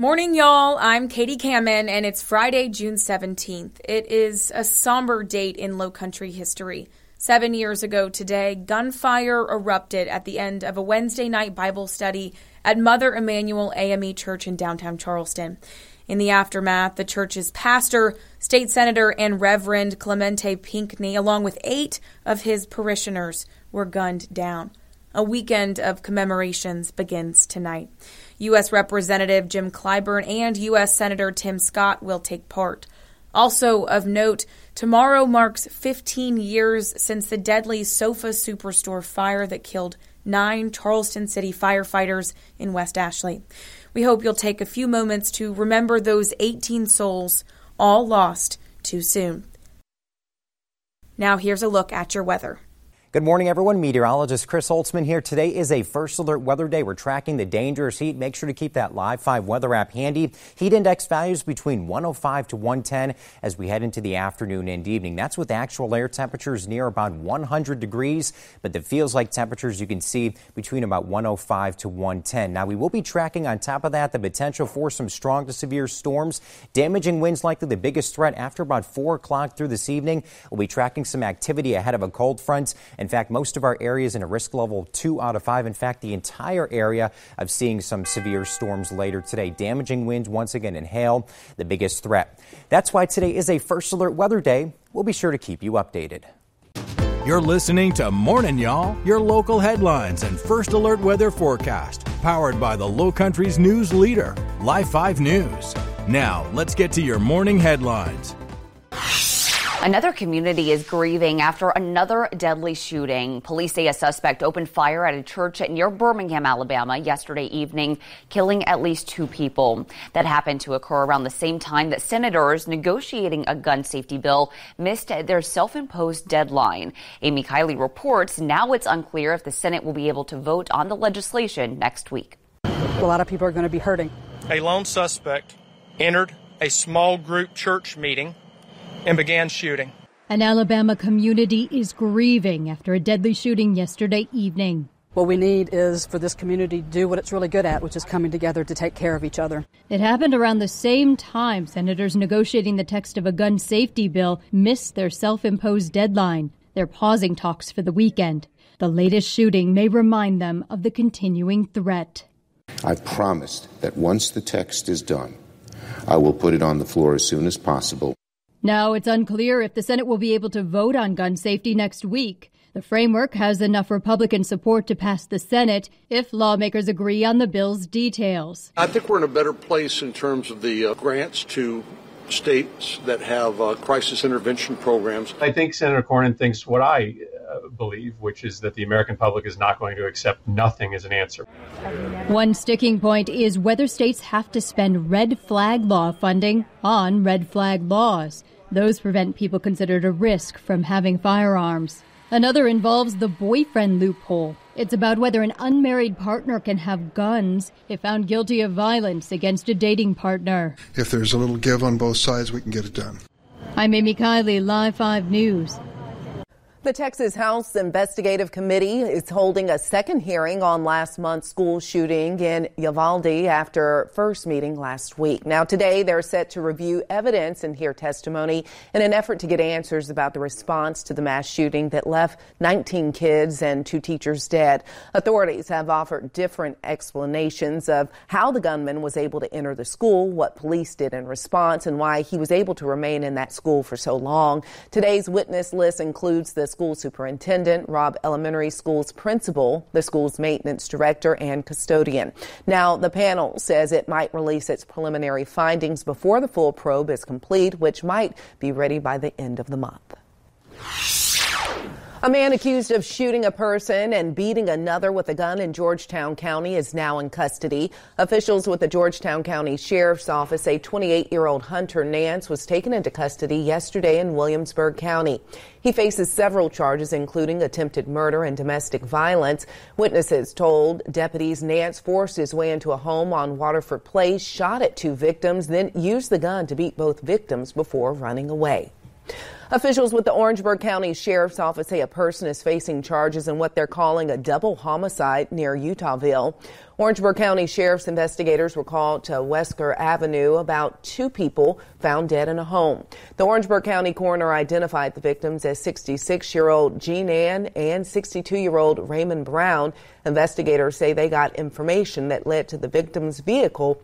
Morning, y'all. I'm Katie Kamen, and it's Friday, June 17th. It is a somber date in low country history. Seven years ago today, gunfire erupted at the end of a Wednesday night Bible study at Mother Emanuel AME Church in downtown Charleston. In the aftermath, the church's pastor, state senator, and Reverend Clementa Pinckney, along with eight of his parishioners, were gunned down. A weekend of commemorations begins tonight. U.S. Representative Jim Clyburn and U.S. Senator Tim Scott will take part. Also of note, tomorrow marks 15 years since the deadly Sofa Superstore fire that killed nine Charleston City firefighters in West Ashley. We hope you'll take a few moments to remember those 18 souls, all lost too soon. Now, here's a look at your weather. Good morning, everyone. Meteorologist Chris Holtzman here. Today is a first alert weather day. We're tracking the dangerous heat. Make sure to keep that Live 5 weather app handy. Heat index values between 105 to 110 as we head into the afternoon and evening. That's with actual air temperatures near about 100 degrees, but the feels like temperatures you can see between about 105 to 110. Now, we will be tracking on top of that the potential for some strong to severe storms. Damaging winds likely the biggest threat after about 4 o'clock through this evening. We'll be tracking some activity ahead of a cold front. In fact, most of our areas in a risk level two out of five. In fact, the entire area of seeing some severe storms later today. Damaging winds once again and hail, the biggest threat. That's why today is a first alert weather day. We'll be sure to keep you updated. You're listening to Morning Y'all, your local headlines and first alert weather forecast, powered by the Low Country's news leader, Live 5 News. Now, let's get to your morning headlines. Another community is grieving after another deadly shooting. Police say a suspect opened fire at a church near Birmingham, Alabama yesterday evening, killing at least two people. That happened to occur around the same time that senators negotiating a gun safety bill missed their self-imposed deadline. Amy Kiley reports now it's unclear if the Senate will be able to vote on the legislation next week. A lot of people are going to be hurting. A lone suspect entered a small group church meeting and began shooting. An Alabama community is grieving after a deadly shooting yesterday evening. What we need is for this community to do what it's really good at, which is coming together to take care of each other. It happened around the same time senators negotiating the text of a gun safety bill missed their self imposed deadline. They're pausing talks for the weekend. The latest shooting may remind them of the continuing threat. I've promised that once the text is done, I will put it on the floor as soon as possible. Now it's unclear if the Senate will be able to vote on gun safety next week. The framework has enough Republican support to pass the Senate if lawmakers agree on the bill's details. I think we're in a better place in terms of the uh, grants to states that have uh, crisis intervention programs. I think Senator Cornyn thinks what I uh, believe, which is that the American public is not going to accept nothing as an answer. One sticking point is whether states have to spend red flag law funding on red flag laws. Those prevent people considered a risk from having firearms. Another involves the boyfriend loophole. It's about whether an unmarried partner can have guns if found guilty of violence against a dating partner. If there's a little give on both sides, we can get it done. I'm Amy Kiley, Live 5 News. The Texas House Investigative Committee is holding a second hearing on last month's school shooting in Uvalde after first meeting last week. Now today they're set to review evidence and hear testimony in an effort to get answers about the response to the mass shooting that left 19 kids and two teachers dead. Authorities have offered different explanations of how the gunman was able to enter the school, what police did in response, and why he was able to remain in that school for so long. Today's witness list includes the school superintendent, Robb Elementary School's principal, the school's maintenance director, and custodian. Now, the panel says it might release its preliminary findings before the full probe is complete, which might be ready by the end of the month. A man accused of shooting a person and beating another with a gun in Georgetown County is now in custody. Officials with the Georgetown County Sheriff's Office say 28 year old Hunter Nance was taken into custody yesterday in Williamsburg County. He faces several charges, including attempted murder and domestic violence. Witnesses told deputies Nance forced his way into a home on Waterford Place, shot at two victims, then used the gun to beat both victims before running away. Officials with the Orangeburg County Sheriff's Office say a person is facing charges in what they're calling a double homicide near Eutawville. Orangeburg County Sheriff's investigators were called to Wesker Avenue about two people found dead in a home. The Orangeburg County coroner identified the victims as 66 year old Jean Ann and 62 year old Raymond Brown. Investigators say they got information that led to the victim's vehicle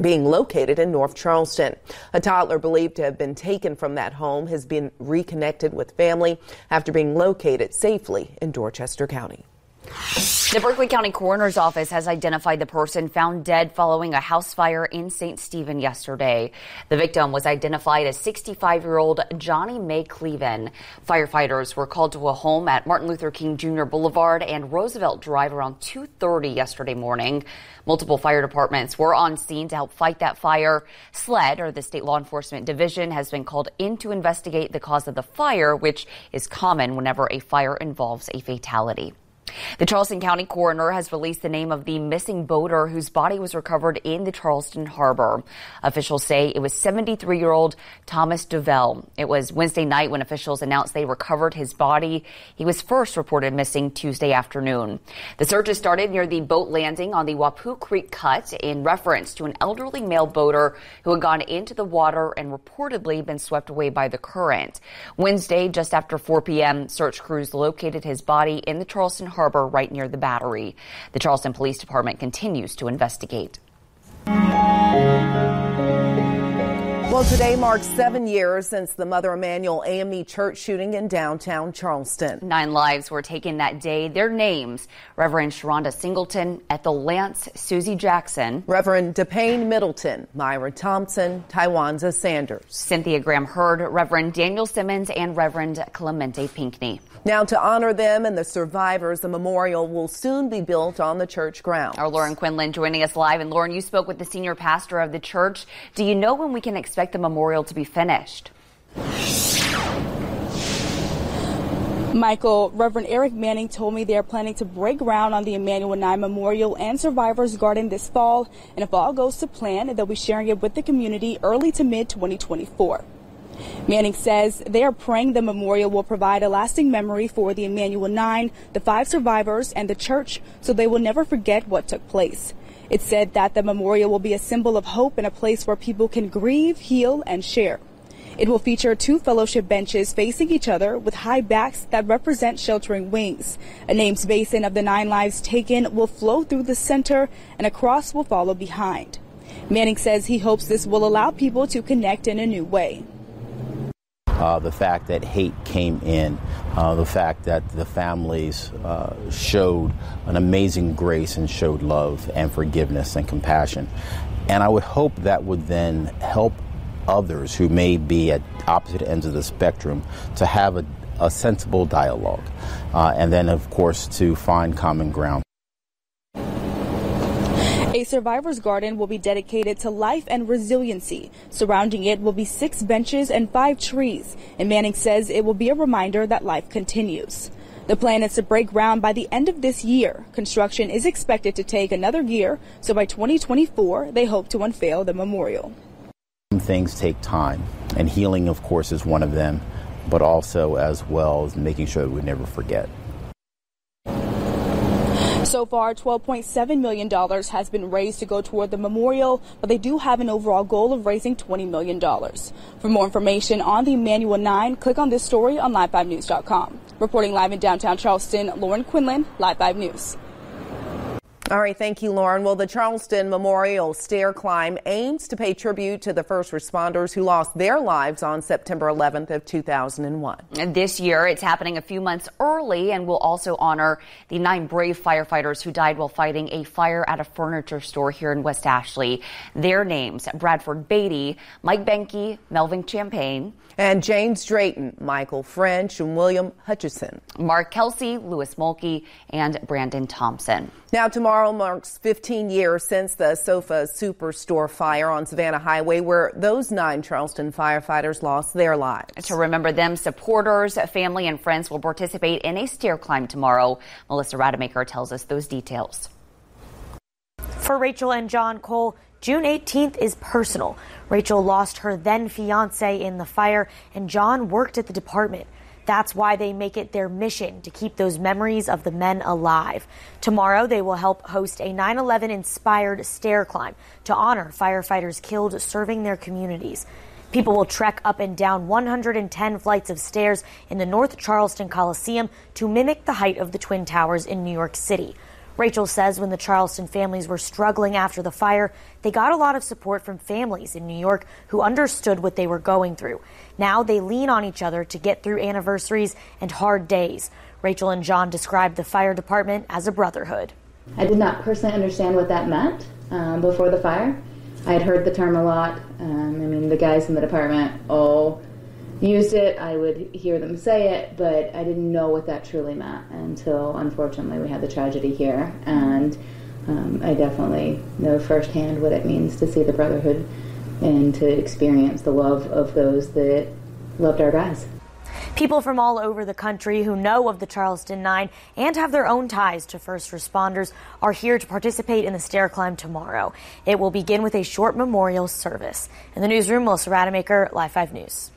being located in North Charleston. A toddler believed to have been taken from that home has been reconnected with family after being located safely in Dorchester County. The Berkeley County Coroner's Office has identified the person found dead following a house fire in St. Stephen yesterday. The victim was identified as 65 year old Johnny May Cleven. Firefighters were called to a home at Martin Luther King Jr. Boulevard and Roosevelt Drive around 2.30 yesterday morning. Multiple fire departments were on scene to help fight that fire. SLED, or the State Law Enforcement Division, has been called in to investigate the cause of the fire, which is common whenever a fire involves a fatality. The Charleston County coroner has released the name of the missing boater whose body was recovered in the Charleston harbor. Officials say it was 73 year old Thomas Duvell. It was Wednesday night when officials announced they recovered his body. He was first reported missing Tuesday afternoon. The search has started near the boat landing on the Wappoo Creek Cut in reference to an elderly male boater who had gone into the water and reportedly been swept away by the current. Wednesday, just after 4 p.m., search crews located his body in the Charleston Harbor right near the battery. The Charleston Police Department continues to investigate. Well, today marks seven years since the Mother Emanuel AME church shooting in downtown Charleston. Nine lives were taken that day. Their names Reverend Sharonda Singleton, Ethel Lance, Susie Jackson, Reverend DePayne Middleton, Myra Thompson, Tywanza Sanders, Cynthia Graham Hurd, Reverend Daniel Simmons, and Reverend Clementa Pinckney. Now, to honor them and the survivors, a memorial will soon be built on the church ground. Our Lauren Quinlan joining us live. And Lauren, you spoke with the senior pastor of the church. Do you know when we can expect the memorial to be finished? Michael, Reverend Eric Manning told me they are planning to break ground on the Emanuel 9 Memorial and Survivors Garden this fall. And if all goes to plan, they'll be sharing it with the community early to mid 2024. Manning says they are praying the memorial will provide a lasting memory for the Emanuel Nine, the five survivors, and the church so they will never forget what took place. It said that the memorial will be a symbol of hope and a place where people can grieve, heal, and share. It will feature two fellowship benches facing each other with high backs that represent sheltering wings. A names basin of the nine lives taken will flow through the center and a cross will follow behind. Manning says he hopes this will allow people to connect in a new way uh, the fact that hate came in, uh, the fact that the families uh, showed an amazing grace and showed love and forgiveness and compassion. And I would hope that would then help others who may be at opposite ends of the spectrum to have a, a sensible dialogue. Uh, and then, of course, to find common ground. A survivor's garden will be dedicated to life and resiliency. Surrounding it will be six benches and five trees. And Manning says it will be a reminder that life continues. The plan is to break ground by the end of this year. Construction is expected to take another year, so by 2024, they hope to unveil the memorial. Things take time, and healing, of course, is one of them, but also as well as making sure that we never forget. So far, $12.7 million has been raised to go toward the memorial, but they do have an overall goal of raising $20 million. For more information on the Emanuel 9, click on this story on Live5News.com. Reporting live in downtown Charleston, Lauren Quinlan, Live 5 News. All right, thank you, Lauren. Well, the Charleston Memorial Stair Climb aims to pay tribute to the first responders who lost their lives on September 11th of 2001. And this year, it's happening a few months early and will also honor the nine brave firefighters who died while fighting a fire at a furniture store here in West Ashley. Their names, Bradford Baity, Mike Benke, Melvin Champaign, and James Drayton, Michael French, and William Hutchinson. Mark Kelsey, Louis Mulkey, and Brandon Thompson. Now, tomorrow marks 15 years since the Sofa Superstore fire on Savannah Highway, where those nine Charleston firefighters lost their lives. To remember them, supporters, family, and friends will participate in a stair climb tomorrow. Melissa Rademacher tells us those details. For Rachel and John Cole, June 18th is personal. Rachel lost her then fiance in the fire, and John worked at the department. That's why they make it their mission to keep those memories of the men alive. Tomorrow, they will help host a 9 11 inspired stair climb to honor firefighters killed serving their communities. People will trek up and down 110 flights of stairs in the North Charleston Coliseum to mimic the height of the Twin Towers in New York City. Rachel says when the Charleston families were struggling after the fire, they got a lot of support from families in New York who understood what they were going through. Now they lean on each other to get through anniversaries and hard days. Rachel and John described the fire department as a brotherhood. I did not personally understand what that meant um, before the fire. I had heard the term a lot. Um, I mean, the guys in the department all used it. I would hear them say it, but I didn't know what that truly meant until, unfortunately, we had the tragedy here. And um, I definitely know firsthand what it means to see the brotherhood and to experience the love of those that loved our guys. People from all over the country who know of the Charleston Nine and have their own ties to first responders are here to participate in the stair climb tomorrow. It will begin with a short memorial service. In the newsroom, Melissa Rademacher, Live 5 News.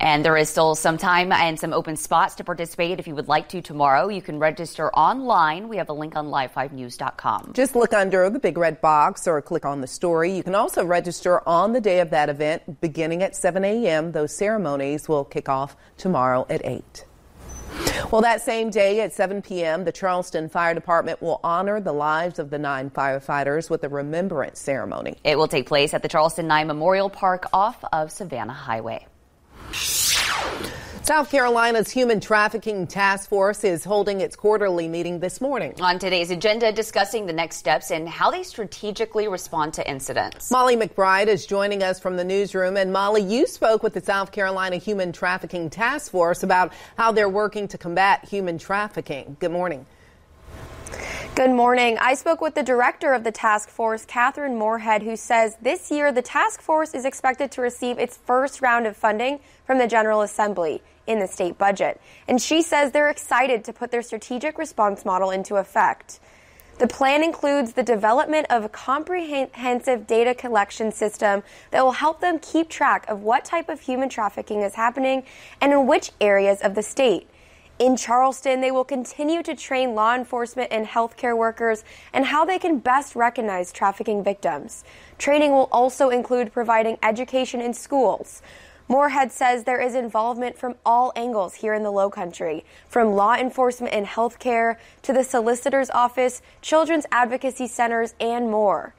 And there is still some time and some open spots to participate if you would like to tomorrow. You can register online. We have a link on live5news.com. Just look under the big red box or click on the story. You can also register on the day of that event beginning at 7 a.m. Those ceremonies will kick off tomorrow at 8. Well, that same day at 7 p.m., the Charleston Fire Department will honor the lives of the nine firefighters with a remembrance ceremony. It will take place at the Charleston Nine Memorial Park off of Savannah Highway. South Carolina's Human Trafficking Task Force is holding its quarterly meeting this morning. On today's agenda, discussing the next steps and how they strategically respond to incidents. Molly McBride is joining us from the newsroom. And Molly, you spoke with the South Carolina Human Trafficking Task Force about how they're working to combat human trafficking. Good morning. Good morning. I spoke with the director of the task force, Catherine Moorehead, who says this year the task force is expected to receive its first round of funding from the General Assembly in the state budget. And she says they're excited to put their strategic response model into effect. The plan includes the development of a comprehensive data collection system that will help them keep track of what type of human trafficking is happening and in which areas of the state. In Charleston, they will continue to train law enforcement and healthcare workers and how they can best recognize trafficking victims. Training will also include providing education in schools, Moorehead says there is involvement from all angles here in the Low Country, from law enforcement and healthcare to the solicitor's office, children's advocacy centers, and more.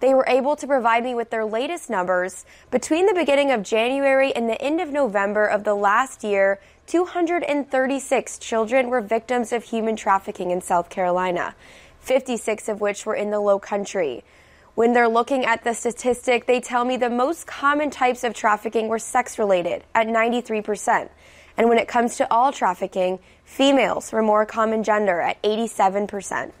They were able to provide me with their latest numbers. Between the beginning of January and the end of November of the last year, 236 children were victims of human trafficking in South Carolina, 56 of which were in the Low Country. When they're looking at the statistic, they tell me the most common types of trafficking were sex related at 93%. And when it comes to all trafficking, females were more common gender at 87%.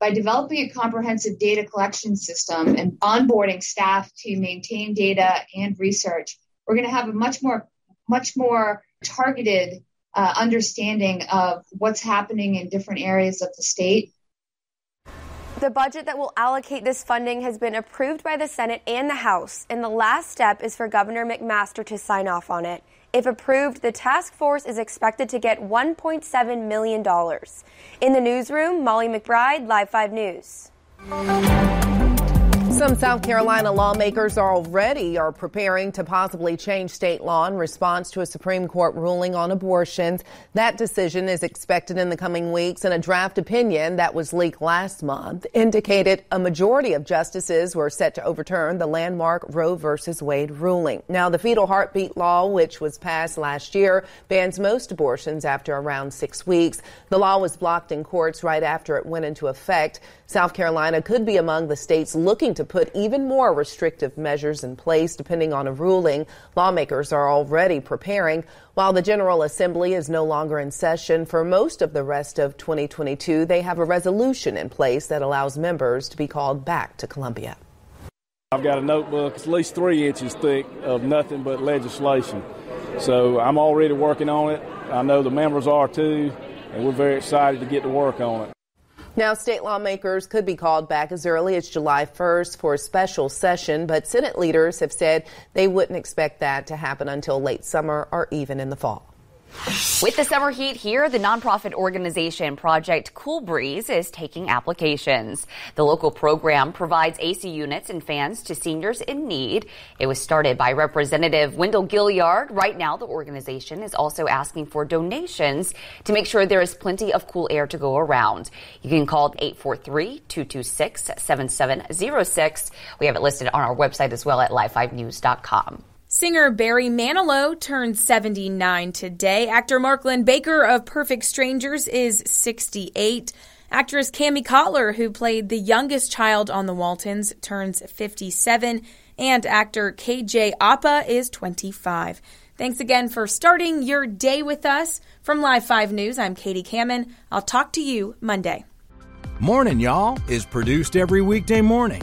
By developing a comprehensive data collection system and onboarding staff to maintain data and research, we're going to have a much more, much more targeted uh, understanding of what's happening in different areas of the state the budget that will allocate this funding has been approved by the Senate and the House, and the last step is for Governor McMaster to sign off on it. If approved, the task force is expected to get $1.7 million. In the newsroom, Molly McBride, Live 5 News. Some South Carolina lawmakers already are preparing to possibly change state law in response to a Supreme Court ruling on abortions. That decision is expected in the coming weeks and a draft opinion that was leaked last month indicated a majority of justices were set to overturn the landmark Roe versus Wade ruling. Now, the fetal heartbeat law, which was passed last year, bans most abortions after around six weeks. The law was blocked in courts right after it went into effect. South Carolina could be among the states looking to put even more restrictive measures in place depending on a ruling. Lawmakers are already preparing. While the General Assembly is no longer in session for most of the rest of 2022, they have a resolution in place that allows members to be called back to Columbia. I've got a notebook, at least three inches thick of nothing but legislation. So I'm already working on it. I know the members are too, and we're very excited to get to work on it. Now, state lawmakers could be called back as early as July 1st for a special session, but Senate leaders have said they wouldn't expect that to happen until late summer or even in the fall. With the summer heat here, the nonprofit organization Project Cool Breeze is taking applications. The local program provides AC units and fans to seniors in need. It was started by Representative Wendell Gilliard. Right now, the organization is also asking for donations to make sure there is plenty of cool air to go around. You can call 843-226-7706. We have it listed on our website as well at live5news.com. Singer Barry Manilow turned 79 today. Actor Mark Linn-Baker of Perfect Strangers is 68. Actress Kami Cotler, who played the youngest child on the Waltons, turns 57. And actor KJ Apa is 25. Thanks again for starting your day with us. From Live 5 News, I'm Katie Kamen. I'll talk to you Monday. Morning, y'all, is produced every weekday morning.